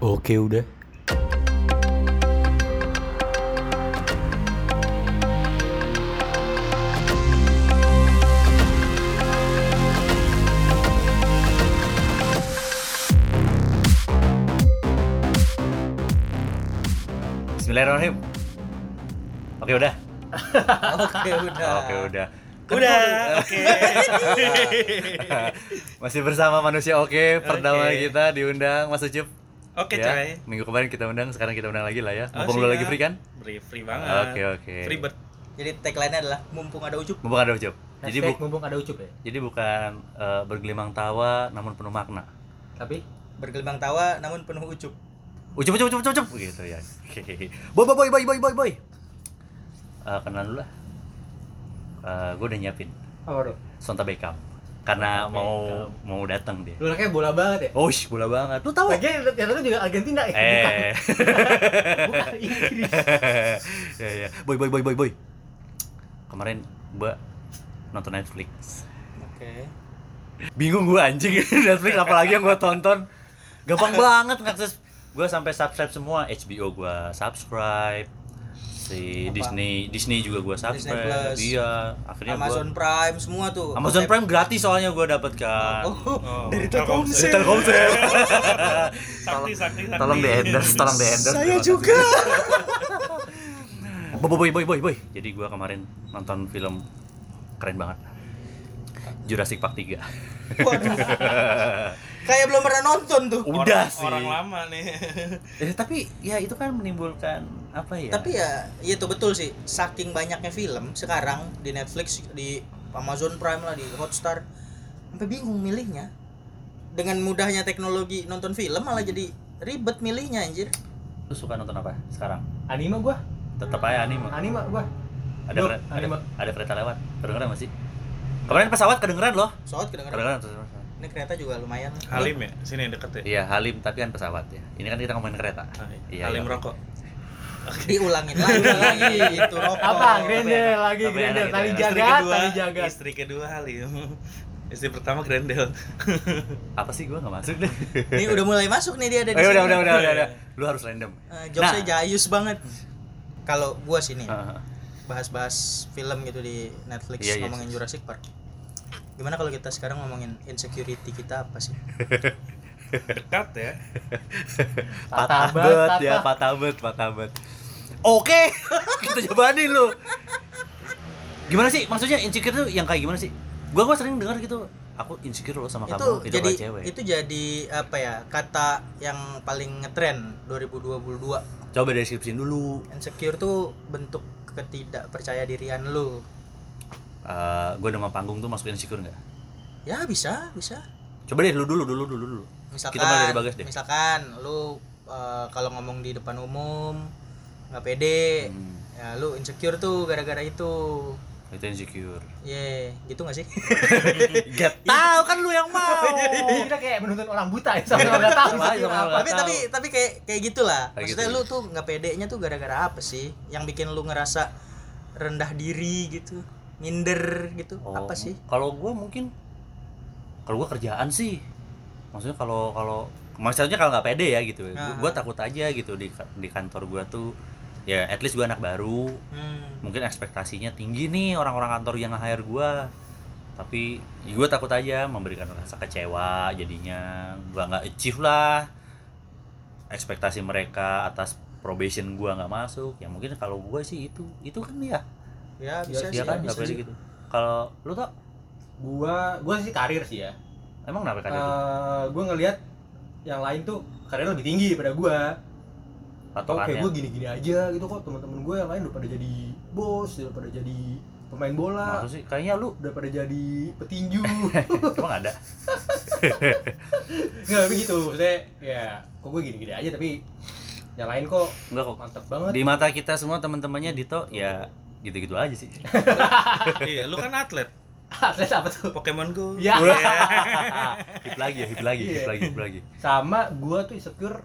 Oke udah. Bismillahirrahmanirrahim. Oke udah. Oke udah. Oke udah. Udah. Oke. Masih bersama manusia oke, pertama Oke. kita diundang Mas Ucup. Oke Ya, coy. Minggu kemarin kita undang, sekarang kita undang lagi lah ya. Oh, Mumpung lu siap. lagi free kan? Free, free banget. Oke oke. Free bird. Jadi tagline-nya adalah mumpung ada ucup. Mumpung ada Ucup. Jadi Hashtag bu- mumpung ada ucup ya. jadi bukan eh, bergelimang tawa namun penuh makna. Tapi Bergelimang tawa namun penuh ucup. Ucup ucup ucup ucup, ucup gitu ya. Boy boy boy boy boy boy boy. Eh, kenalan dulu lah. Eh, gue udah nyiapin apa tuh? Sonta Beckham karena Sonta mau Beckham. mau datang dia. Lu anaknya bola banget ya? Oh, bola banget. Lu tahu? Lagi ternyata juga Argentina ya? Eh. Bukan. Bukan Inggris. ya ya. Boy boy boy boy boy. Kemarin gua nonton Netflix. Oke. Bingung gua anjing Netflix apalagi yang gua tonton. Gampang banget ngakses. Gua sampai subscribe semua HBO gua subscribe. Si Apa? Disney Disney juga gua subscribe. Plus. Iya, akhirnya Amazon gua Prime semua tuh. Amazon Prime gratis soalnya gua dapet kan. Oh, Oh, dari Telkomsel. Telkomsel. Telkomsel. Sakti, sakti, sakti. Tolong di endorse, tolong di endorse. Saya juga. Boy, boy, boy, boy, boy. Jadi gua kemarin nonton film keren banget. Jurassic Park 3. Waduh. Kayak belum pernah nonton tuh. Udah orang, sih. Orang lama nih. Eh, tapi ya itu kan menimbulkan apa ya? Tapi ya, iya tuh betul sih. Saking banyaknya film sekarang di Netflix, di Amazon Prime lah, di Hotstar, sampai bingung milihnya. Dengan mudahnya teknologi nonton film malah jadi ribet milihnya anjir. lu suka nonton apa sekarang? Anime gua. Tetap aja anime. Anime gua. Ada Duh, kere- ada, anime. ada kereta lewat. Kedengeran masih? Kemarin pesawat kedengeran loh. Soalnya kedengeran. Kedengeran pesawat. Ini kereta juga lumayan. Halim ya? Sini yang deket ya? Iya, Halim tapi kan pesawat ya. Ini kan kita ngomongin kereta. Ah, Iya. Halim iya. rokok. Diulangin lagi itu rokok. Apa? Grendel lagi, tapi grendel. Tali gitu ya. jaga, Istri kedua, tali jaga. istri kedua Halim. Istri pertama Grendel. Apa sih gua nggak masuk deh. Ini udah mulai masuk nih dia ada Eh, di udah, sini. udah, udah, udah, udah. Lu harus random. Eh, jokesnya Nah. jayus banget. Kalau gua sini Heeh. bahas-bahas film gitu di Netflix Iya, iya. ngomongin Jurassic Park. Gimana kalau kita sekarang ngomongin insecurity kita apa sih? Dekat ya. patah bet ya patah. bet patah bet. Oke kita cobain lu. Gimana sih? Maksudnya insecure tuh yang kayak gimana sih? Gua gua sering dengar gitu aku insecure loh sama itu kamu itu jadi cewek. itu jadi apa ya kata yang paling ngetren 2022 coba deskripsiin dulu. Insecure tuh bentuk ketidakpercaya dirian lu Eh gua nama panggung tuh masuk insecure nggak? Ya bisa bisa. Coba deh lu dulu dulu dulu dulu. Misalkan Kita mulai dari Bagas deh. misalkan lu eh, kalau ngomong di depan umum nggak pede Hmm, ya lu insecure tuh gara-gara itu. Itu insecure. Ye gitu gak sih? Gak tahu kan lu yang mau. Kita kayak menuntut orang buta ya sama nggak tahu. Tapi tapi tapi kayak kayak gitulah. Kayak maksudnya gitu. lu tuh nggak pedenya tuh gara-gara apa sih? Yang bikin lu ngerasa rendah diri gitu minder gitu. Oh, apa sih? kalau gua mungkin kalau gua kerjaan sih maksudnya kalau kalau maksudnya kalau nggak pede ya gitu. Ah. gua, gua takut aja gitu di di kantor gua tuh ya at least gua anak baru. Hmm. mungkin ekspektasinya tinggi nih orang-orang kantor yang nge-hire gua. Tapi ya gua takut aja memberikan rasa kecewa jadinya. Gua nggak achieve lah ekspektasi mereka atas probation gua nggak masuk. Ya mungkin kalau gua sih itu itu kan ya ya bisa dia sih kan bisa nggak sih. gitu kalau lu tuh Gua gua sih karir sih ya. emang kenapa kan Eh, gua ngelihat yang lain tuh karirnya lebih tinggi daripada gua. Atau kayak gua gini-gini aja gitu kok teman-teman gua yang lain udah pada jadi bos, udah pada jadi pemain bola, maksud sih kayaknya lu udah pada jadi petinju. emang ada Enggak begitu, maksudnya ya kok gue gini-gini aja tapi yang lain kok enggak kok mantep banget. di mata kita semua teman-temannya Dito ya gitu-gitu aja sih iya, lu kan atlet. Atlet apa tuh? Pokemon Go. Ya. hip lagi ya hip lagi hip Iya. lagi hip lagi Sama gua tuh insecure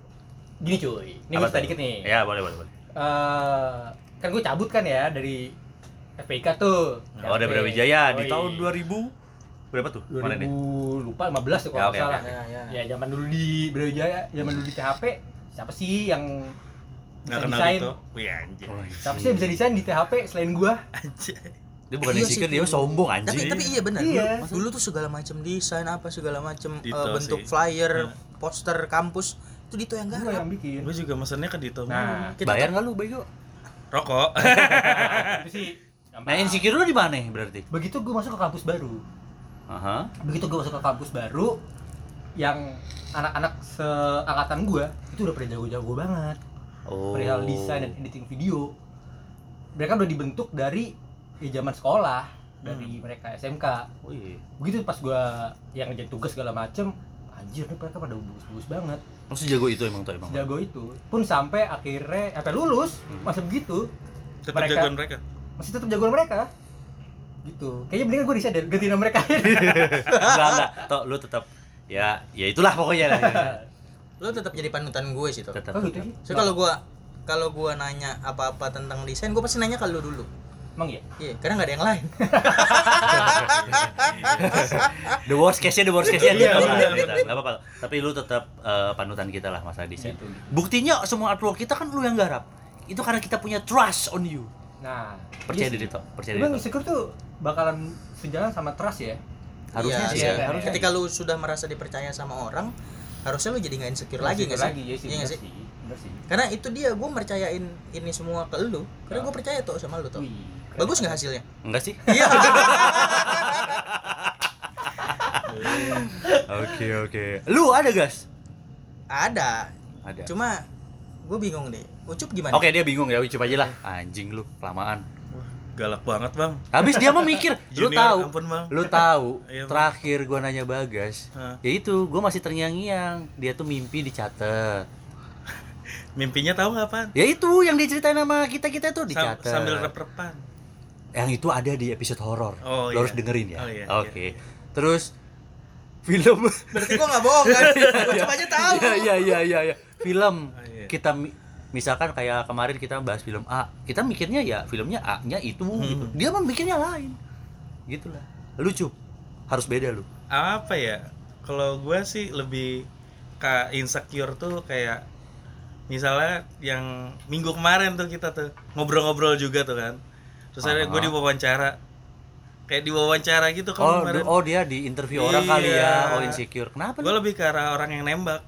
gini cuy. Ini gue dikit nih. ya boleh boleh boleh Eh, kan gue cabut kan ya dari FPK tuh. oh ada Brawijaya di tahun 2000 berapa tuh? Mana nih? 2000 lupa 15 tuh Ya, kalau nggak oke, salah. oke, ya, ya. Ya zaman dulu di Brawijaya, zaman dulu di THP siapa sih yang nggak kenal desain. itu. Wih anjir Oh, siapa sih yang bisa desain di THP selain gua. Anjir Dia bukan Iya insecure, sih, dia sombong tapi anjing. tapi iya benar. Iya. dulu, dulu tuh segala macam desain apa segala macam eh, bentuk sih. flyer Nah. poster kampus itu Dito yang gua garap. yang bikin. Gue juga mesennya ke Dito. Nah. Kita Bayar tuh- nggak lu bego? rokok. Sih Nah, insecure lu di mana berarti? begitu gua masuk ke kampus baru. Aha. begitu gua masuk ke kampus baru yang anak-anak seangkatan gua itu udah pada jago-jago banget Oh. perihal desain dan editing video. Mereka udah dibentuk dari ya zaman sekolah. Dari mereka SMK Oh iya. begitu pas gua yang ngerjain tugas segala macem anjir nih mereka pada bagus-bagus banget. Maksud jago itu emang tuh emang. jago itu. Pun sampai akhirnya sampai lulus masih begitu tetap Mereka- jagoan mereka? Masih tetap jagoan mereka. Gitu. Kayaknya mendingan gue desain deh ganti nama mereka. Enggak enggak. Toh lu tetap ya ya itulah pokoknya lah. lo tetap jadi panutan gue sih tuh tetap. oh gitu sih so kalau gua kalau gua nanya apa-apa tentang desain gue pasti nanya ke lu dulu emang ya iya karena nggak ada yang lain The worst case-nya the worst case-nya Iya, gitu iya, apa-apa. Tapi lu tetap eh, panutan kita lah masalah desain. Gitu. Buktinya semua artwork kita kan lu yang garap. Itu karena kita punya trust on you. nah Percaya iya diri toh, percaya diri. Toh. insecure tuh bakalan sejalan sama trust ya Harusnya Iya, sih iya, ya. Harusnya. ketika lu sudah merasa dipercaya sama orang harusnya lu jadi nggak insecure lagi nggak sih lagi ya sih Iya bener nggak sih sih bener sih karena itu dia gue mercayain ini semua ke lu karena gue percaya tuh sama lu tuh bagus nggak hasilnya Enggak sih? iya Oke, oke. Lu ada, Gas? ada Ada. cuma gue bingung deh ucup gimana Oke, dia bingung ya, coba aja lah. Anjing lu, kelamaan. Galak banget bang Habis dia mah mikir, lu tahu. ampun, Bang. Lu tahu, Iya, Bang. terakhir gua nanya Bagas, ya itu gua masih terngiang-ngiang. Dia tuh mimpi dicatat. mimpinya tahu nggak pan Ya itu yang diceritain sama kita-kita tuh Sam- dicatat. sambil rep-repan Yang itu ada di episode horor. Oh, Lo iya. harus dengerin ya. Oh, iya, Oke. Terus film berarti gue nggak bohong kan ucup aja tahu Iya iya iya iya iya. Film Oh, iya. kita misalkan kayak kemarin kita bahas film A, kita mikirnya ya filmnya A-nya itu Hmm. gitu. Dia mah mikirnya lain. Gitulah. Lucu. Harus beda lu. apa ya kalau gue sih lebih ke insecure tuh kayak misalnya yang minggu kemarin tuh kita tuh ngobrol-ngobrol juga tuh kan terus ada gue Ah. diwawancara kayak diwawancara gitu kan Oh, kemarin oh dia di interview orang kali Iya. ya. Oh, insecure. Kenapa gue lebih ke arah orang yang nembak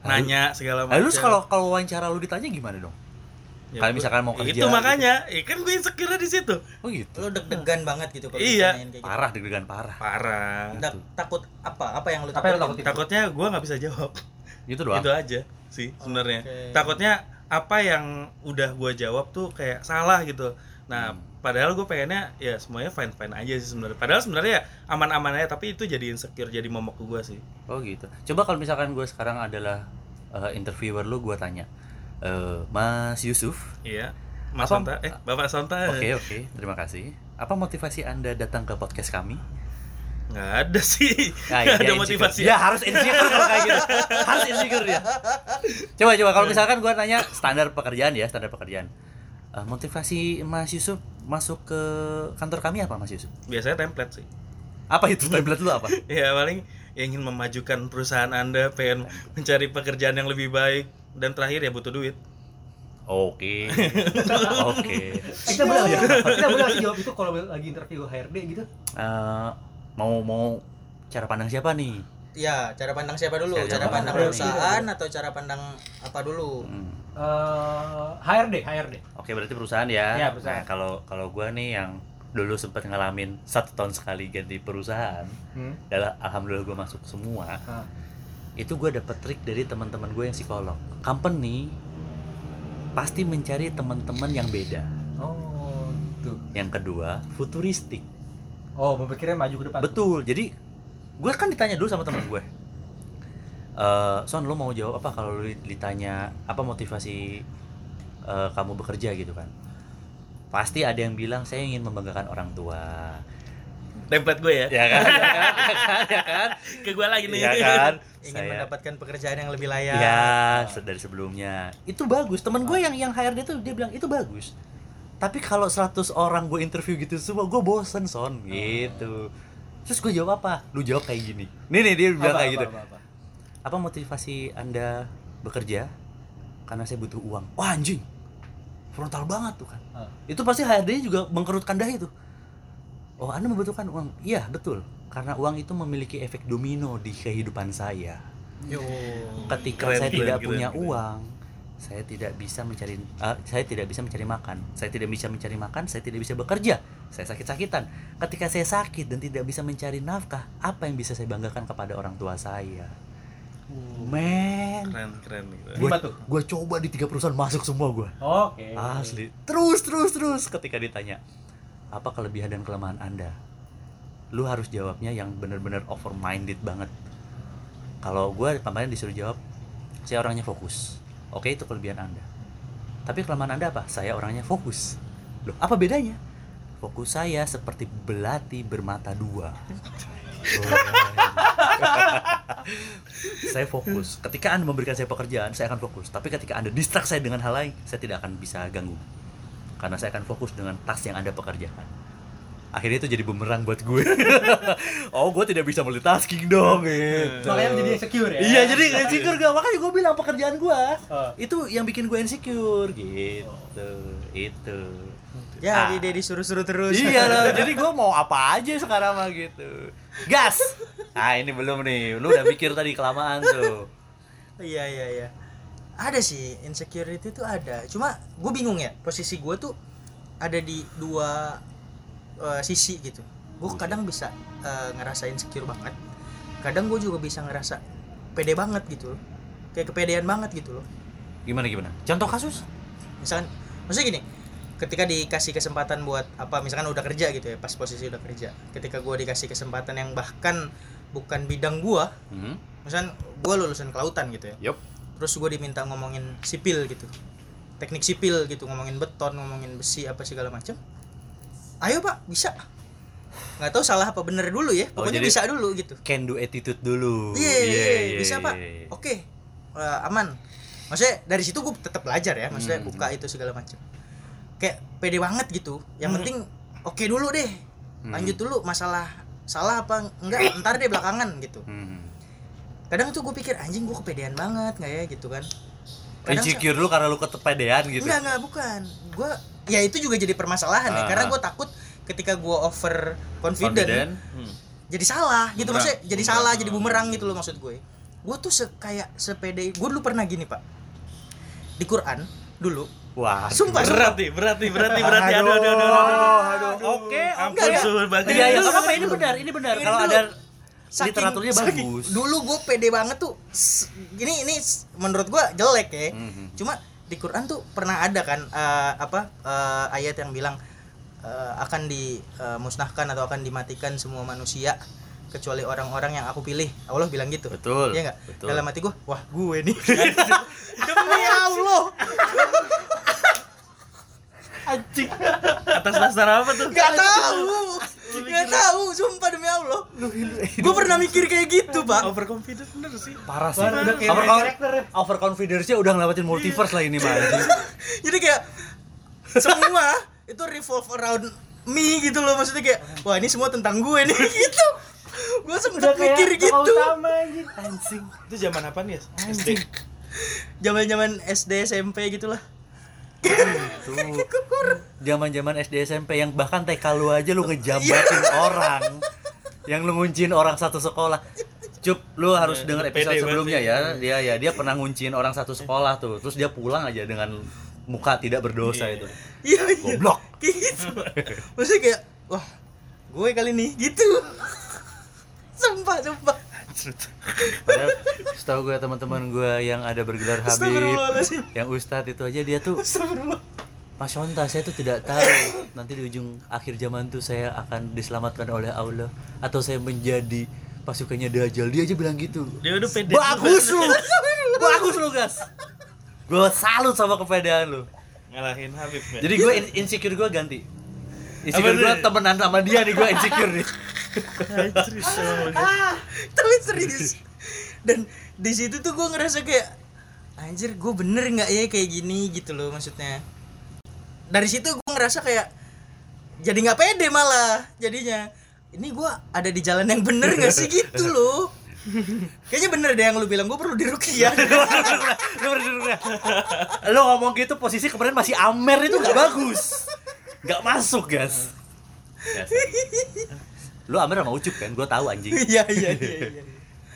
nanya segala macam kalau kalau wawancara lu ditanya gimana dong? Ya, kalau misalkan mau kerja itu makanya ya kan gue insecure di situ Oh gitu. lu deg-degan banget gitu kalau Iya. ditanyain kayak gitu. Parah deg-degan parah. parah Tak- takut apa apa yang lu apa yang lo takutin? takutin takutnya gue nggak bisa jawab Gitu doang. itu aja sih sebenarnya Oke. takutnya apa yang udah gue jawab tuh kayak salah gitu nah Hmm. Padahal gue pengennya ya semuanya fine fine aja sih sebenarnya padahal sebenarnya ya aman aman aja tapi itu jadi insecure jadi momok ke gue sih Oh gitu. Coba kalau misalkan gue sekarang adalah eh, interviewer lu, gue tanya, eh, Mas Yusuf. iya Mas Apa- Sonta eh Bapak Sonta Oke oke, terima kasih. Apa motivasi anda datang ke podcast kami? nggak ada sih Nah, nggak ya, ada motivasi. Ya harus insecure kalau kayak gitu. Harus insecure ya. Coba coba kalau misalkan gue tanya standar pekerjaan ya, standar pekerjaan. Eh, motivasi Mas Yusuf masuk ke kantor kami apa Mas Yusuf? biasanya template sih Apa itu template lu apa? ya paling ya ingin memajukan perusahaan anda pengen mencari pekerjaan yang lebih baik dan terakhir ya butuh duit Oke. Oke. kita boleh sih- kita boleh jawab itu kalau lagi interview HRD gitu Eh, mau mau cara pandang siapa nih? Ya cara pandang siapa dulu Cara cara, pandang perusahaan atau cara pandang apa dulu Hmm. Eh, HRD HRD Oke berarti perusahaan ya. Iya, perusahaan. Nah, kalau kalau gua nih yang dulu sempat ngalamin satu tahun sekali ganti perusahaan, hmm. adalah alhamdulillah gua masuk semua. Ah. Itu gua dapet trik dari teman-teman gue yang psikolog. Company pasti mencari teman-teman yang beda. oh gitu Yang kedua futuristik. oh berpikirnya maju ke depan Betul. Jadi gue kan ditanya dulu sama teman gue. Eh, Son, lo mau jawab apa kalau lu ditanya apa motivasi eh, kamu bekerja gitu kan? Pasti ada yang bilang saya ingin membanggakan orang tua. template gue ya Ya kan? Ya kan? Ya kan? Ya kan? ke gue lagi nih Ya kan? ingin Saya mendapatkan pekerjaan yang lebih layak ya se- dari sebelumnya. Itu bagus. Temen gue yang yang HRD tuh dia bilang itu bagus. Tapi kalau 100 orang gue interview gitu semua, gue bosen son gitu. Terus gue jawab apa? Lu jawab kayak gini. Nih nih dia bilang Apa, kayak apa, gitu. apa, apa? apa motivasi anda bekerja karena saya butuh uang wah anjing frontal banget tuh kan Ah. itu pasti HRD juga mengkerutkan dahi tuh oh anda membutuhkan uang iya betul karena uang itu memiliki efek domino di kehidupan saya Yo. ketika Keren, saya keren, tidak keren, punya keren. uang saya tidak bisa mencari eh, saya tidak bisa mencari makan. Saya tidak bisa mencari makan saya tidak bisa bekerja. Saya sakit-sakitan. Ketika saya sakit dan tidak bisa mencari nafkah apa yang bisa saya banggakan kepada orang tua saya? Men. Keren keren gitu. Gimana tuh? gue coba di tiga perusahaan masuk semua gue Oke. asli. Terus terus terus. Ketika ditanya apa kelebihan dan kelemahan anda? Lu harus jawabnya yang bener-bener over minded banget. Kalau gue kemarin disuruh jawab saya orangnya fokus oke itu kelebihan anda. Tapi kelemahan anda apa? Saya orangnya fokus. Loh apa bedanya? Fokus saya seperti belati bermata dua. Saya fokus. Ketika anda memberikan saya pekerjaan saya akan fokus. Tapi ketika anda distract saya dengan hal lain saya tidak akan bisa ganggu. Karena saya akan fokus dengan tas yang anda pekerjakan akhirnya itu jadi bumerang buat gue oh gue tidak bisa multitasking dong gitu Makanya menjadi insecure ya. iya jadi insecure gak makanya gue bilang pekerjaan gue Oh. itu yang bikin gue insecure gitu itu Ya, Ah. dia disuruh-suruh terus. iya lah jadi gue mau apa aja sekarang mah gitu gas ah ini belum nih lu udah mikir tadi kelamaan tuh Iya iya iya. Ada sih insecurity itu ada. Cuma gue bingung ya posisi gue tuh ada di dua eh, sisi gitu. Gue kadang bisa eh, ngerasa insecure banget. Kadang gue juga bisa ngerasa pede banget gitu loh. Kayak kepedean banget gitu loh. gimana gimana contoh kasus Misalkan, maksudnya gini, ketika dikasih kesempatan buat apa, misalkan udah kerja gitu ya, pas posisi udah kerja. Ketika gue dikasih kesempatan yang bahkan bukan bidang gue, hmm. misalkan gue lulusan kelautan gitu ya. yup terus gue diminta ngomongin sipil gitu teknik sipil gitu ngomongin beton ngomongin besi apa segala macam ayo pak bisa nggak tahu salah apa bener dulu ya Oh, pokoknya jadi- bisa dulu gitu can do attitude dulu iya Iya, iya, iya, bisa iya, pak iya. oke eh, aman maksudnya dari situ gue tetap belajar ya maksudnya Hmm. buka itu segala macam kayak pede banget gitu yang Hmm. penting oke dulu deh Hmm. lanjut dulu masalah salah apa enggak ntar deh belakangan gitu Hmm. kadang tuh gue pikir anjing gue kepedean banget nggak ya gitu kan Kadang insecure lu karena lu ketepedean gitu Enggak, enggak, bukan. Gua ya itu juga jadi permasalahan ya Ah. karena gue takut ketika gua over confident, confident Hmm. jadi salah gitu Bumerang. maksudnya jadi Bumerang. salah jadi bumerang gitu loh maksud gue. Gue tuh se kayak sepede gue dulu pernah gini, Pak. Di Quran dulu. wah Sumpah, berat nih berat nih berat nih berat nih aduh aduh aduh aduh, aduh. oke ampun Enggak, suhu bagi iya iya apa ini benar ini benar Ini kalau ada Saking- literaturnya saking- bagus Dulu gue pede banget tuh. Ini ini menurut gua jelek ya. Mhm. Cuma di Quran tuh pernah ada kan eh, apa eh, ayat yang bilang eh, akan dimusnahkan atau akan dimatikan semua manusia kecuali orang-orang yang aku pilih. Allah bilang gitu. betul Iya enggak? betul Dalam hati gua, wah gue nih. Demi Allah. anjing atas dasar apa tuh Gak tahu. Gak tahu, sumpah demi Allah. Gue pernah mikir kayak gitu, Pak. overconfident bener sih parah sih Parah, udah kayak over, karakter ya. over confidence-nya udah ngelewatin multiverse lah ini anjing. Jadi kayak semua itu revolve around me gitu loh maksudnya kayak wah ini semua tentang gue nih gitu. Gue sempet mikir gitu. utama anjing. anjing itu zaman apa nih ya SD Zaman-zaman SD SMP gitulah. Tuh zaman-zaman SD SMP yang bahkan TK lu aja lu ngejambatin orang yang lu ngunciin orang satu sekolah Cup, lu harus Ya, dengar udah episode pede sebelumnya ya. Dia ya dia pernah ngunciin orang satu sekolah tuh. Terus dia pulang aja dengan muka tidak berdosa Iya. itu. Iya iya. Goblok. Kayak gitu. Maksudnya kayak wah gue kali nih gitu. Sumpah, sumpah. Padahal setahu gue teman-teman gue yang ada bergelar Habib, yang Ustadz itu aja dia tuh. Mas Yonta saya tuh tidak tahu. Nanti di ujung akhir zaman tuh saya akan diselamatkan oleh Allah atau saya menjadi pasukannya Dajjal. Dia aja bilang gitu. Dia udah pede bagus lu bagus lu gas. Gue salut sama kepedean lu. Ngalahin Habib ya jadi gue in- insecure gue ganti. Insecure gue temenan sama dia nih gue insecure nih Anjir, emang bener. Tapi serius. Dan di situ tuh gue ngerasa kayak anjir gue bener nggak ya kayak gini gitu loh maksudnya. Dari situ gue ngerasa kayak jadi nggak pede malah jadinya. Ini gue ada di jalan yang bener gak sih gitu loh. Kayaknya bener deh yang lu bilang gue perlu dirukiah. lu berdua lu ngomong gitu posisi kemarin masih Amer itu nggak bagus nggak masuk guys. lu Amer sama Ucup kan gue tahu anjing Iya iya iya. iya.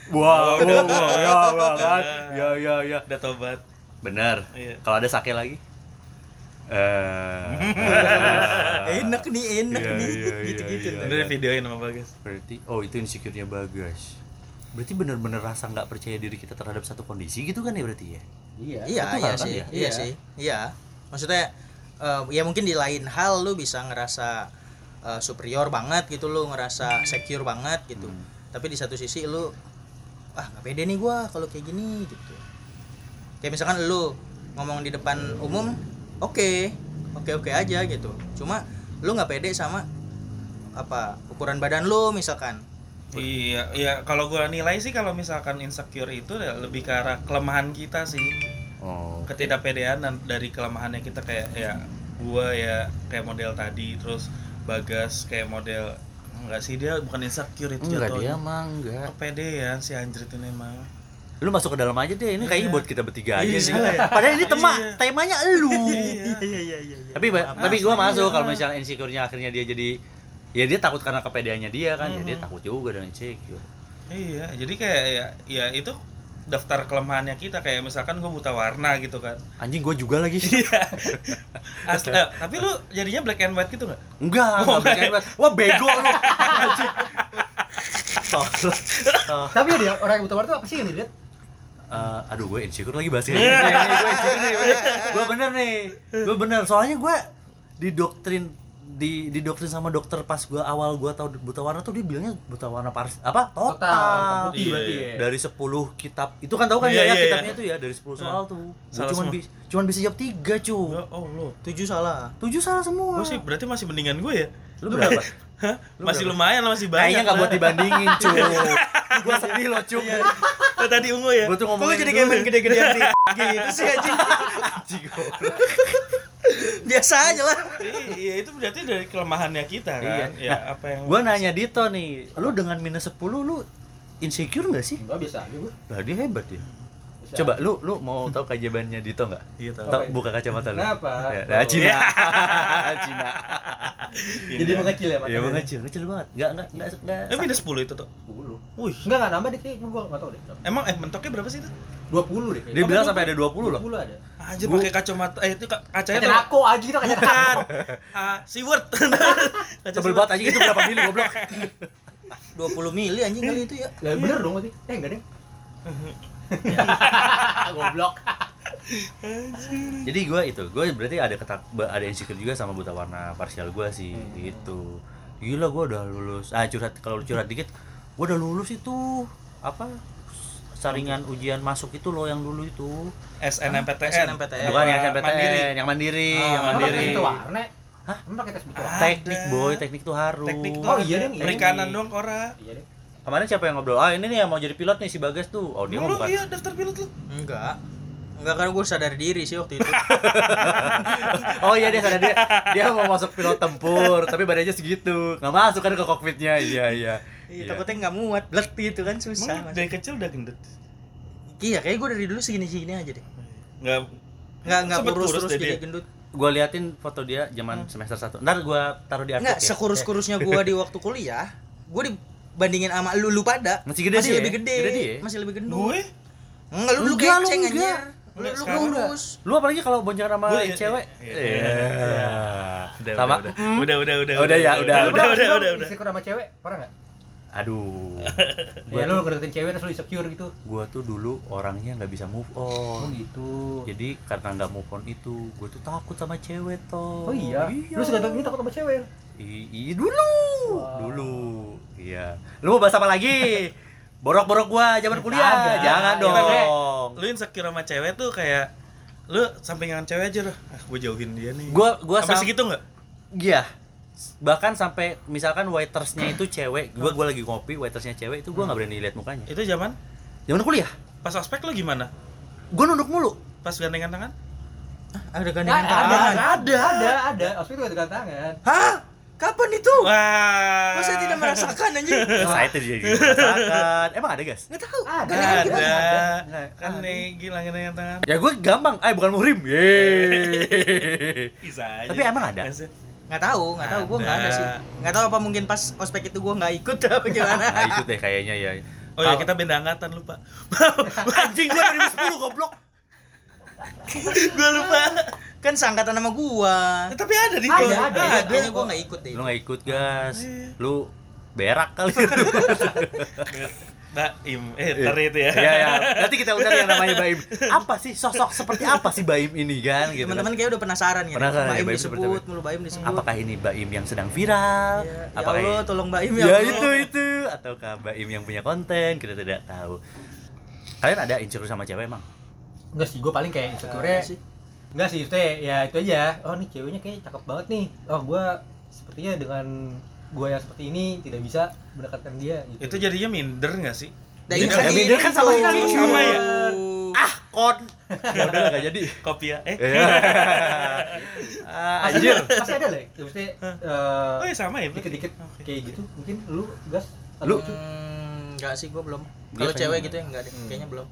wah Oh, udah. wah, ya wah, kan ya ya ya Udah tobat. benar Iya. kalau ada sake lagi eh Enak nih enak Iya, nih. iya, iya, Gitu-gitu. iya. tuh. Udah videoin sama Bagas. berarti oh itu insecure-nya bagus berarti bener-bener rasa nggak percaya diri kita terhadap satu kondisi gitu kan ya berarti ya Iya. Iya iya kan sih. ya? Iya Iya. sih. Iya. Maksudnya eh, ya mungkin di lain hal lu bisa ngerasa eh, superior banget gitu lu ngerasa secure banget gitu. Hmm. Tapi di satu sisi lu ah nggak pede nih gua kalau kayak gini gitu. Kayak misalkan lu ngomong di depan umum, oke. Oke-oke aja gitu. Cuma lu nggak pede sama apa ukuran badan lu misalkan. Iya, iya kalau gua nilai sih kalau misalkan insecure itu ya lebih ke arah kelemahan kita sih. oh Ketidakpedean dan dari kelemahannya kita kayak ya gua ya kayak model tadi terus Bagas kayak model enggak sih dia bukan insecure itu enggak dia jatuhnya. mah enggak Kepedean si anjrit ini emang. lu masuk ke dalam aja deh ini kayaknya Iya. buat kita bertiga aja Iya, sih salah ya? padahal ini tema Iya. temanya lu Iya. iya iya iya. tapi tapi gua masuk iya. kalau misalnya insecure-nya akhirnya dia jadi ya dia takut karena kepedeannya dia kan ya dia Mhm. takut juga dengan insecure Iya, jadi kayak ya, ya itu daftar kelemahannya kita kayak misalkan gue buta warna gitu kan. anjing gua juga lagi Asli, eh, tapi lu jadinya black and white gitu nggak? enggak Oh, enggak black and white. wah bego lu. Tapi dia orang yang buta warna tuh apa sih yang dilihat? Eh, aduh gue insecure lagi bahas ini gue insecure nih gue bener nih gue bener soalnya gue didoktrin di didoktrin sama dokter pas gue awal gue tahu buta warna tuh dia bilangnya buta warna pars apa total, Total, putih Iya, berarti iya. ya. dari 10 kitab itu kan tahu kan Iya, ya, iya, iya. kitabnya itu ya dari 10 soal tuh Gua Salah cuman bi- cuman bisa jawab 3 cu Ya, oh lo. Tujuh salah. 7 salah semua Gue sih berarti masih mendingan gue ya. lu berapa Hah? Lu masih berapa? lumayan lah, masih banyak. kayaknya nggak buat dibandingin cu gue sedih loh cu Oh, tadi ungu ya. gue tuh lu ngomongin jadi kayak main gede-gedean di gitu sih anjing. Anjing, Biasa aja lah. Iya, itu berarti dari kelemahannya kita kan. Iya. Ya, apa yang gue nanya Dito nih lu dengan minus 10 lu insecure nggak sih Enggak biasa aja gua. Lah dia hebat ya. Biasa Coba lu lu mau tahu keajaibannya Dito nggak? Iya, tahu. Buka kacamata lu. Kenapa? Ya, nah, Cina. Cina. Jadi mengecil ya Iya, matanya. mengecil, kecil banget. Enggak enggak enggak enggak. Eh, minus 10 itu tuh. 10. Wih. Enggak enggak nambah dikit, gua enggak tahu deh. Emang eh mentoknya berapa sih itu? 20 deh. Dia bilang sampai ada 20 loh. 20 ada. Anjir pakai kacamata eh itu ka- kacanya Kaca tuh nako aja itu kaca bukan. Ah, Seward. Kaca Tebel banget aja itu berapa mili goblok. 20 mili anjing kali itu ya. Lah bener dong berarti. Eh enggak deh. Goblok. Jadi gue itu, gue berarti ada ketak ada insecure juga sama buta warna parsial gue sih gitu. Gila gue udah lulus. Ah curhat kalau curhat dikit, gue udah lulus itu apa saringan ujian masuk itu loh yang dulu itu SNMPTN. SNMPTN. bukan yang Mandiri. yang mandiri Ah, yang mandiri buta warna? Hah? Emang pakai tes buta Ah. teknik Ada. boy teknik tuh harus Teknik tuh Oh, iya, iya. Perikanan dong Kora. Iya deh. Kemarin siapa yang ngobrol ah ini nih yang mau jadi pilot nih si bagas tuh oh dia mau bukan iya daftar pilot lu. Enggak. Enggak karena gue sadar diri sih waktu itu. oh iya dia sadar dia dia mau masuk pilot tempur tapi badannya segitu nggak masuk kan ke kokpitnya iya iya Iya, takutnya nggak muat, blek gitu kan susah. Emang dari kecil udah gendut. Iya, kayak gue dari dulu segini-segini aja deh. Enggak Nggak nggak Sempet kurus kurus terus jadi dia. gendut. gue liatin foto dia zaman semester 1 ntar gue taruh di Enggak, artikel ya sekurus-kurusnya gue di waktu kuliah, gue dibandingin sama lu lu pada Masih gede masih dia lebih ya? gede, Gede dia ya? masih lebih gendut. gue Enggak, lu lu Enggak, lu anjir. Lu lu kurus. lu apalagi kalau boncengan sama Gua iya, cewek iya, Iya. udah, sama udah, Hmm. udah, udah, udah, Udah ya, udah, Lu udah, udah, sih, udah, udah. Insecure sama cewek? Pernah enggak? aduh Ya gua lu ngedeketin cewek terus lu insecure gitu. gua tuh dulu orangnya nggak bisa move Oh on gitu. jadi karena nggak move on itu gue tuh takut sama cewek toh Oh iya. Lu segala ini takut sama cewek. Iya dulu. Dulu iya lu mau bahas apa lagi borok-borok gua zaman kuliah jangan Iya, dong Tapi lu insecure sama cewek tuh kayak lu sampingan cewek aja loh. Ah, gue jauhin dia nih. gua gua sampai sam- segitu enggak? Iya. Bahkan sampai misalkan waitersnya itu cewek, gua gua lagi ngopi, waitersnya cewek itu gua nggak berani lihat mukanya. Itu zaman Zaman kuliah, pas ospek lu gimana? gua nunduk mulu. Pas gandengan tangan? Ada Nggak gandengan ada, tangan. ada, ada, ada. Ospek itu gantungan tangan. Hah? Kapan itu? Wah. Kok saya tidak merasakan anjing? saya jadi merasakan emang ada guys Nggak tahu. Ada. Ada. ada. Nggak, Kan nih gila yang tangan. ya gue gampang eh bukan muhrim Yeay. Bisa aja. Tapi emang ada? Nggak tahu, nggak tahu. Gue nggak ada Ada. sih. Nggak tahu apa mungkin pas ospek itu gue nggak ikut apa gimana. nah itu deh kayaknya ya Oh ya kita beda angkatan lupa. anjing gue 2010 goblok gua lupa. Kan seangkatan sama gua. Eh, tapi ada di Ada, gua. ada. Kayaknya kayaknya gua nggak ikut deh. lu nggak ikut gas lu berak kali Baim, eh ntar itu ya. Iya ya nanti kita undang yang namanya Baim apa sih sosok seperti apa sih Baim ini kan gitu. Teman-teman kayak udah penasaran ya. Penasaran ya, Baim Baim disebut, mulu Baim disebut. apakah ini Baim yang sedang viral Ya, ya apakah Allah, ini- tolong Baim ya. ya Allah. itu itu ataukah Baim yang punya konten kita tidak tahu kalian ada insecure sama cewek emang Enggak sih, gue paling kayak insecure Nggak sih. Enggak sih, itu ya itu aja. Oh, nih ceweknya kayak cakep banget nih. Oh, gua sepertinya dengan gua yang seperti ini tidak bisa mendekatkan dia gitu. Itu jadinya minder nggak sih? Nah, ini kan? Beda kan sama sekali. Sama ya? ah kon ya udah nggak jadi Kopi ya. Eh. ah, anjir ada, pasti ada lah. Ya, maksudnya eh, Oh ya sama ya? dikit-dikit Oke. kayak gitu. Mungkin lu gas Lu- atau Cu? Hmm, enggak sih gua belum. Kalau cewek enggak. gitu ya enggak deh, kayaknya belum.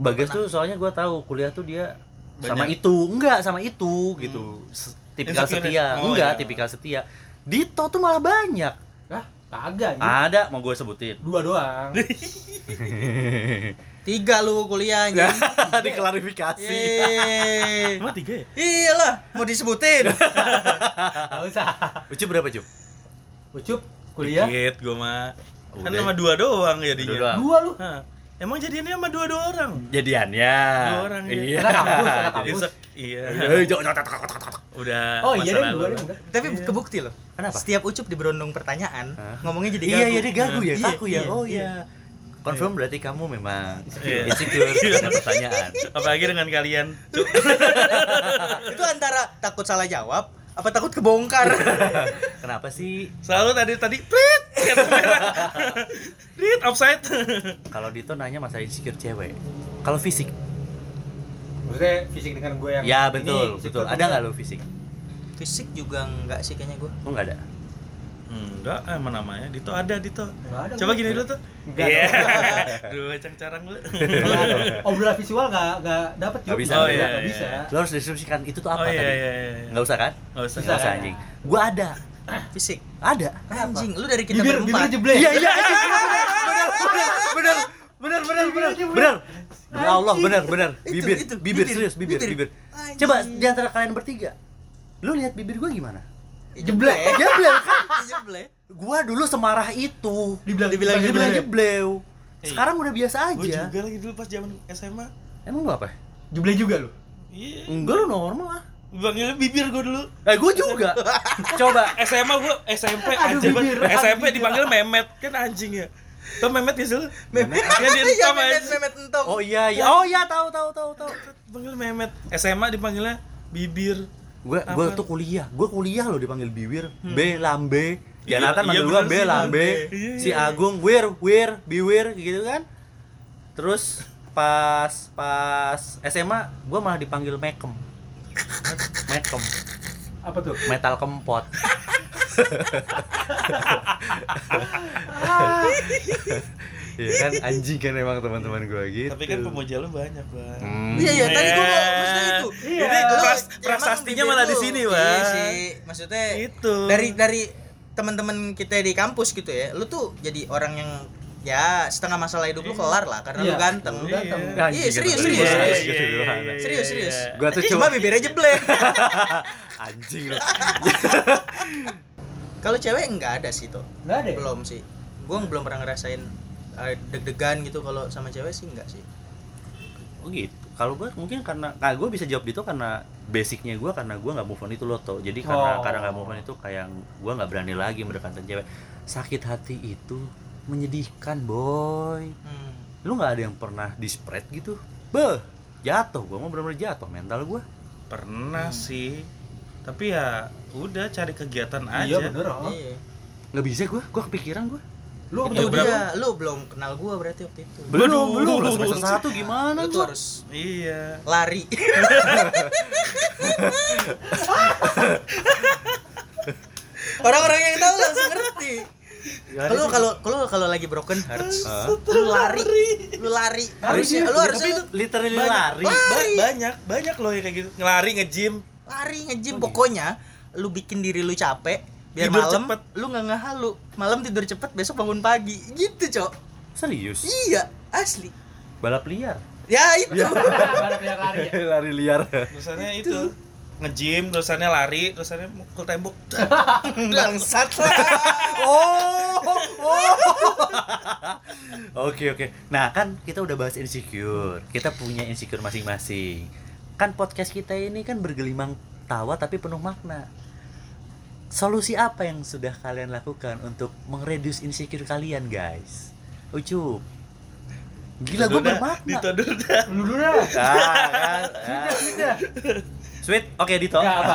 Bagas tuh soalnya gue tahu kuliah tuh dia sama Banyak. itu enggak sama itu gitu S- tipikal Insecure. setia Oh, enggak iya. tipikal setia Dito tuh malah banyak Ah, kagak ada mau gue sebutin Dua doang. Tiga lu kuliah anjing. diklarifikasi Yeay. Emang tiga ya? Iyalah, mau disebutin. Enggak usah. Ucup berapa Cup? Ucup kuliah Dikit gua mah. Kan sama dua doang jadinya. Dua doang. dua lu. Hah. Emang jadiannya sama dua dua orang. jadiannya Dua orang, ya. iya Karena kampus, karena kampus. Iya. Jok, jok. Udah. Oh iya deh, dua bener. Tapi kebukti loh. Kenapa? Setiap ucup diberondong pertanyaan, Hah? ngomongnya jadi iya gagu. iya dia gagu ya Iya, kaku ya iya, oh iya. iya confirm berarti kamu memang Iya. insecure dengan pertanyaan Apalagi dengan kalian. Itu antara takut salah jawab apa takut kebongkar. kenapa sih Selalu tadi tadi merah. Plit offside. kalau Dito nanya masalah insecure cewek kalau fisik Maksudnya fisik dengan gue yang ya betul betul ada nggak lo fisik Fisik juga enggak sih kayaknya gua. lo nggak ada Enggak, emang namanya Dito ada Dito. Ada, Coba gini dulu tuh. Enggak Iya. Dua cang-carang lu. obrolan visual nggak nggak dapet Nggak Cuk. bisa, Oh, iya, nggak iya. bisa lo harus deskripsikan itu tuh apa Oh iya tadi iya iya. nggak usah kan Enggak usah. nggak usah anjing gua ada Fisik. ada Anjing, lu dari kita bibir bibir berempat. jeblek iya iya benar benar benar benar benar benar Ya Allah benar benar Itu, bibir itu, bibir bibir, serius bibir bibir. bibir coba di antara kalian bertiga lu lihat bibir gua gimana Jeblek. jeblek kan Jeblek. gua dulu semarah itu dibilang Dibilang dibilang jeblek Eh, sekarang udah biasa Gue aja juga lagi dulu pas zaman SMA. emang lu apa jeblek juga lu Iya. enggak lu normal lah Panggilnya bibir gue dulu. eh gua juga coba SMA gue SMP Aduh, anjing bibir, SMP bibir. dipanggil Memet kan anjing ya. Tau Memet ya sih? Memet. Di Iya, entom memet memet entong. oh iya iya oh iya tahu tahu tahu tahu Panggil Memet. SMA dipanggilnya bibir. Gue gue tuh kuliah. Gue kuliah loh dipanggil bibir B lambe Iya, Janatan iya manggil gue B lambe Iya, si. Agung wir wir biwir gitu kan. Terus pas pas SMA gue malah dipanggil Mekem. Mekem. Apa tuh? Metal kempot Iya kan anjing kan emang teman-teman gue gitu Tapi kan pemuja lu banyak, Bang. Hmm. Iya iya tadi gua mau Eh. maksudnya itu. Iya. Ini Lu, pras- prasastinya malah di sini, Iya Bang. sih. Maksudnya Itu. dari dari teman-teman kita di kampus gitu ya. Lu tuh jadi orang yang ya setengah masalah hidup lu kelar lah karena lu Iya. ganteng. Lu ganteng. Iya. Iya, serius, serius, Iya, serius. iya, iya, iya. Serius serius. Gua tuh cuma bibirnya jeblek. anjing lu Kalau cewek enggak ada sih tuh. nggak ada ya? Belum sih. Gua belum pernah ngerasain eh, deg-degan gitu kalau sama cewek sih enggak sih. Oh gitu. Kalau gue mungkin karena, nah gue bisa jawab itu karena basicnya gue karena gue nggak move on itu loh toh. Jadi karena Oh. karena nggak move on itu kayak gue nggak berani lagi mendekatkan cewek. Sakit hati itu menyedihkan boy. Hmm. Lu nggak ada yang pernah di spread gitu? Beh, jatuh gue mau bener-bener jatuh mental gue. Pernah sih. Tapi ya udah cari kegiatan aja. iya bener oh. Iya. Nggak bisa gue, gue kepikiran gue. Lu Itu apa berapa? dia, lu belum kenal gua berarti waktu itu. Belum, belum. Lah, Semester satu gimana Lu tuh harus Iya. lari. Orang-orang yang tahu langsung ngerti. Kalau kalau kalau kalau lagi broken hearts, Hah? lu lari, lu lari. Harusnya lu harusnya literally banyak, lari. ba- ba- banyak banyak loh yang kayak gitu ngelari nge-gym lari nge-gym pokoknya lu bikin diri lu capek biar Tidur malam cepet. lu nggak ngehalu malam tidur cepet besok bangun pagi gitu cok Serius. iya asli Balap liar. ya itu Balap yang lari ya. lari liar. terusannya itu nge-gym terusannya lari terusannya mukul tembok bangsat oh, oh. Oke oke. Nah kan kita udah bahas insecure. Kita punya insecure masing-masing. Kan podcast kita ini kan bergelimang tawa tapi penuh makna. Solusi apa yang sudah kalian lakukan untuk mengreduce insecure kalian guys? Ucup. Gila gue bermakna. Dito dulu dah Lu dulu dah. Ah, kan? Ah. Udah. Sweet, oke Dito. Enggak apa?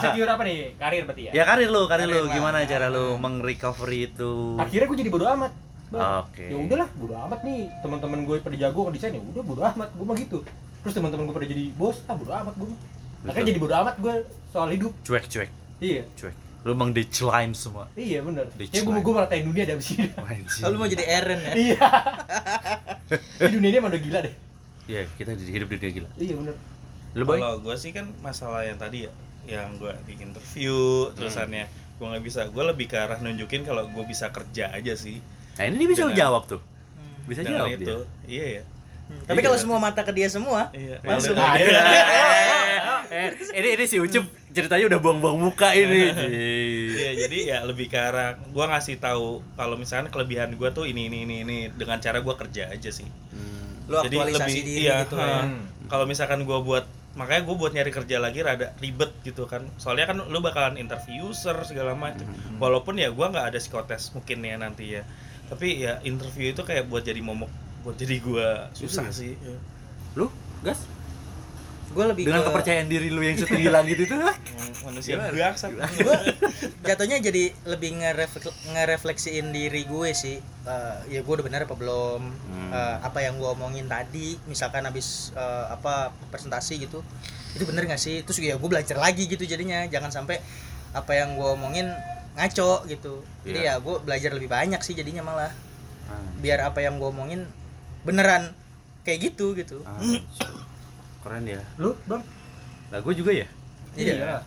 Insecure apa nih? Karir berarti ya? Ya karir lu, karir lu. Lah. Gimana cara lu meng-recovery itu? Akhirnya gue jadi bodo amat. Oke. Ya udahlah, bodo amat nih. Teman-teman gue pada jago desain ya udah bodo amat. Gue mah gitu. Terus teman-teman gue pada jadi bos, ah bodo amat gue. Akhirnya jadi bodo amat gue soal hidup. Cuek-cuek, Iya. cuek. Lu emang decline semua. Iya bener. Ya gue gue meratain dunia dari sini. Anjing. lu mau jadi Eren ya Iya. Di dunia ini emang udah gila deh. Iya, kita hidup di dunia gila. Iya bener. Lu boy? kalau gue sih kan masalah yang tadi ya yang gue di interview terusannya gue nggak bisa gue lebih ke arah nunjukin kalau gue bisa kerja aja sih Nah, ini dia bisa Dengan- jawab tuh. Bisa dengan jawab itu dia. iya ya Hmm, tapi kalau semua mata ke dia semua iya Langsung. Iya. Eh, eh, ini ini si Ucup ceritanya udah buang-buang muka ini. Iya, jadi ya lebih ke arah gua ngasih tahu kalau misalnya kelebihan gua tuh ini ini ini ini dengan cara gua kerja aja sih. Hmm. lu aktualisasi diri iya, gitu ya Kalau misalkan gua buat makanya gue buat nyari kerja lagi rada ribet gitu kan soalnya kan lu bakalan interview user segala macam Hmm. walaupun ya gua nggak ada psikotes mungkin ya nanti ya tapi ya interview itu kayak buat jadi momok buat jadi gua susah Gitu sih ya. Lu, Gas? Gue lebih Dengan ke kepercayaan diri lu yang setinggi langit itu. Manusia bangsat gue jatuhnya jadi lebih ngereflek ngerefleksiin diri gue sih. Eh, ya gue udah benar apa belum? Hmm. Eh, apa yang gue omongin tadi misalkan habis eh, apa presentasi gitu. Itu bener gak sih? Terus ya gue belajar lagi gitu jadinya. Jangan sampai apa yang gue omongin ngaco gitu. Jadi Iya. ya gue belajar lebih banyak sih jadinya malah. Ah, biar apa yang gue omongin beneran kayak gitu gitu. Ah, Keren ya. Lu, Bang? Lah gue juga ya. Iya.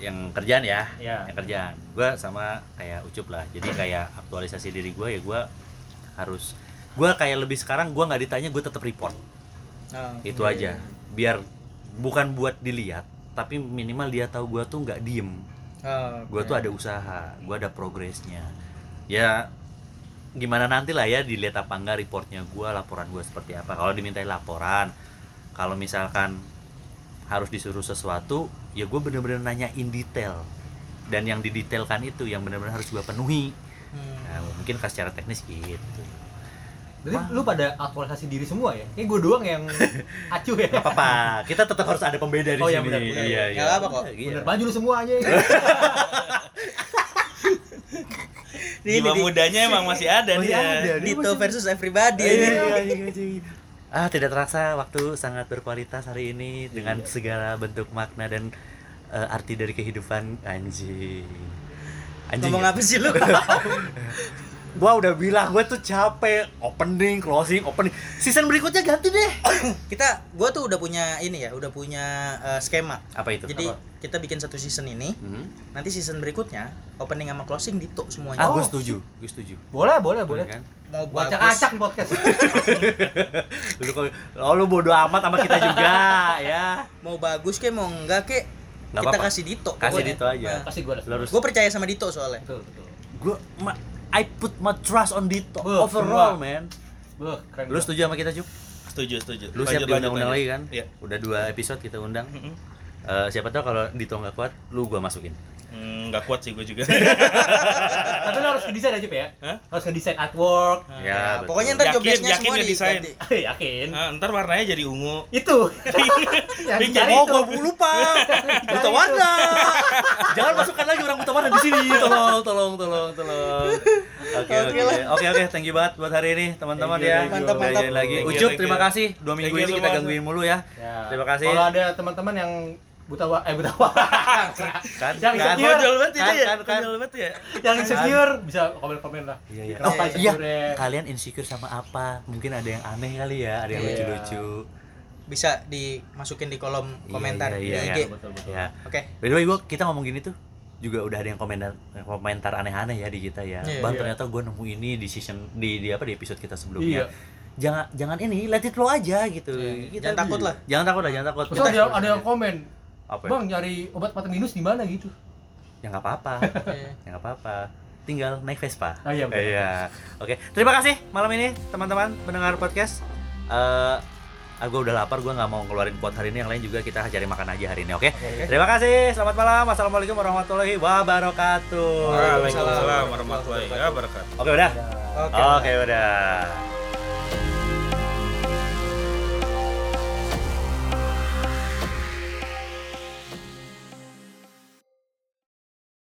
yang kerjaan ya, Iya. yang kerjaan. Gua sama kayak Ucup lah. Jadi kayak aktualisasi diri gua ya gua harus gua kayak lebih sekarang gua nggak ditanya gue tetap report. Oh, Itu aja. Biar bukan buat dilihat, tapi minimal dia tahu gua tuh nggak diem. oh, Gua tuh ada usaha, gua ada progresnya. Ya gimana nanti lah ya dilihat apa enggak reportnya gua, laporan gua seperti apa. Kalau dimintai laporan, kalau misalkan harus disuruh sesuatu, ya gue bener-bener nanya in detail. Dan yang didetailkan itu yang bener-bener harus gua penuhi. Hmm. Nah, mungkin kan secara teknis gitu. Berarti lu pada aktualisasi diri semua ya? Kayak gue doang yang acuh ya. Gak apa-apa, kita tetap harus ada pembeda di Oh, iya, sini. benar, benar. Iya, Nggak apa-apa kok. Iya. Bener maju lu semuanya. Ini jiwa di- mudanya emang masih ada Masih dia ada. Dito versus everybody Iya, ini. iya, iya, iya. Ah, tidak terasa waktu sangat berkualitas hari ini dengan segala bentuk makna dan eh, arti dari kehidupan anjing. Anjing. Ngomong ya? apa sih lu? Gua udah bilang gue tuh capek opening, closing, opening. Season berikutnya ganti deh. kita gua tuh udah punya ini ya, udah punya eh, skema. Apa itu? Jadi Apa? kita bikin satu season ini, Hmm? nanti season berikutnya opening sama closing dito semuanya. Ah, gue setuju. Gue setuju. boleh, boleh, boleh. kan? Mau Gua bagus, acak-acak di podcast. Lu oh, lu bodo amat sama kita juga ya. mau bagus ke mau enggak ke Nggak kita apa-apa. kasih dito. Kasih Dito aja. Gue Lu harus Gue percaya sama Dito soalnya. Betul, betul. gue I put my trust on Dito Beuh, overall semua. man. Beuh, keren. Lu setuju sama kita, Cuk? setuju setuju Lu siap diundang-undang lagi kan? iya Udah dua episode kita undang. Mm-mm. Eh, siapa tahu kalau Dito nggak kuat, lu gua masukin. Hmm, nggak kuat sih gue juga Tapi lu harus ngedesain aja, ya? Hah? Harus ngedesain artwork. ya, Nah, pokoknya ntar job desk-nya yakin semua ya desain? diganti. Yakin. Ah, ntar warnanya jadi ungu Itu. Yang Pink dicari Oh, itu. gua lupa. Buta warna. Jangan masukkan lagi orang buta warna di sini. Tolong, tolong, tolong, tolong. Oke, Oke oke. Oke. Thank you banget buat hari ini, teman-teman ya. Mantap, mantap. lagi. Ucup, terima kasih. Dua minggu ini kita gangguin mulu ya. Ya. Terima kasih. Kalau ada teman-teman yang buta wa eh buta wa kan Yang kan insecure. Konyol banget kan, ya. kan, kan. Banget ya. yang insecure bisa komen-komen lah Iya iya. Kenapa Oh, iya. insecure-nya? Kalian insecure sama apa? Mungkin ada yang aneh kali ya, ada yang Iya. lucu-lucu. bisa dimasukin di kolom Iya, komentar iya, di iya, IG iya. betul betul Ya. oke By the way, gua kita ngomong gini tuh juga udah ada yang komentar komentar aneh-aneh ya di kita ya. Iya, Bang iya. ternyata gua nemu ini di season di di apa di episode kita iya sebelumnya. Jangan jangan ini let it flow aja gitu. Iya, Kita- jangan takut lah. Jangan takut lah, jangan takut. Terus ada ada yang komen apa? ya? bang nyari obat mata minus di mana gitu Ya nggak apa-apa. Ya nggak apa-apa. Tinggal naik Vespa. Ah, iya, betul. Iya. Oke. Terima kasih malam ini teman-teman pendengar podcast. Eh ah, gue udah lapar, gue nggak mau ngeluarin buat hari ini. Yang lain juga kita cari makan aja hari ini, oke? Terima kasih. Selamat malam. Assalamualaikum warahmatullahi wabarakatuh. Waalaikumsalam warahmatullahi wabarakatuh. Oke udah. oke Oke udah.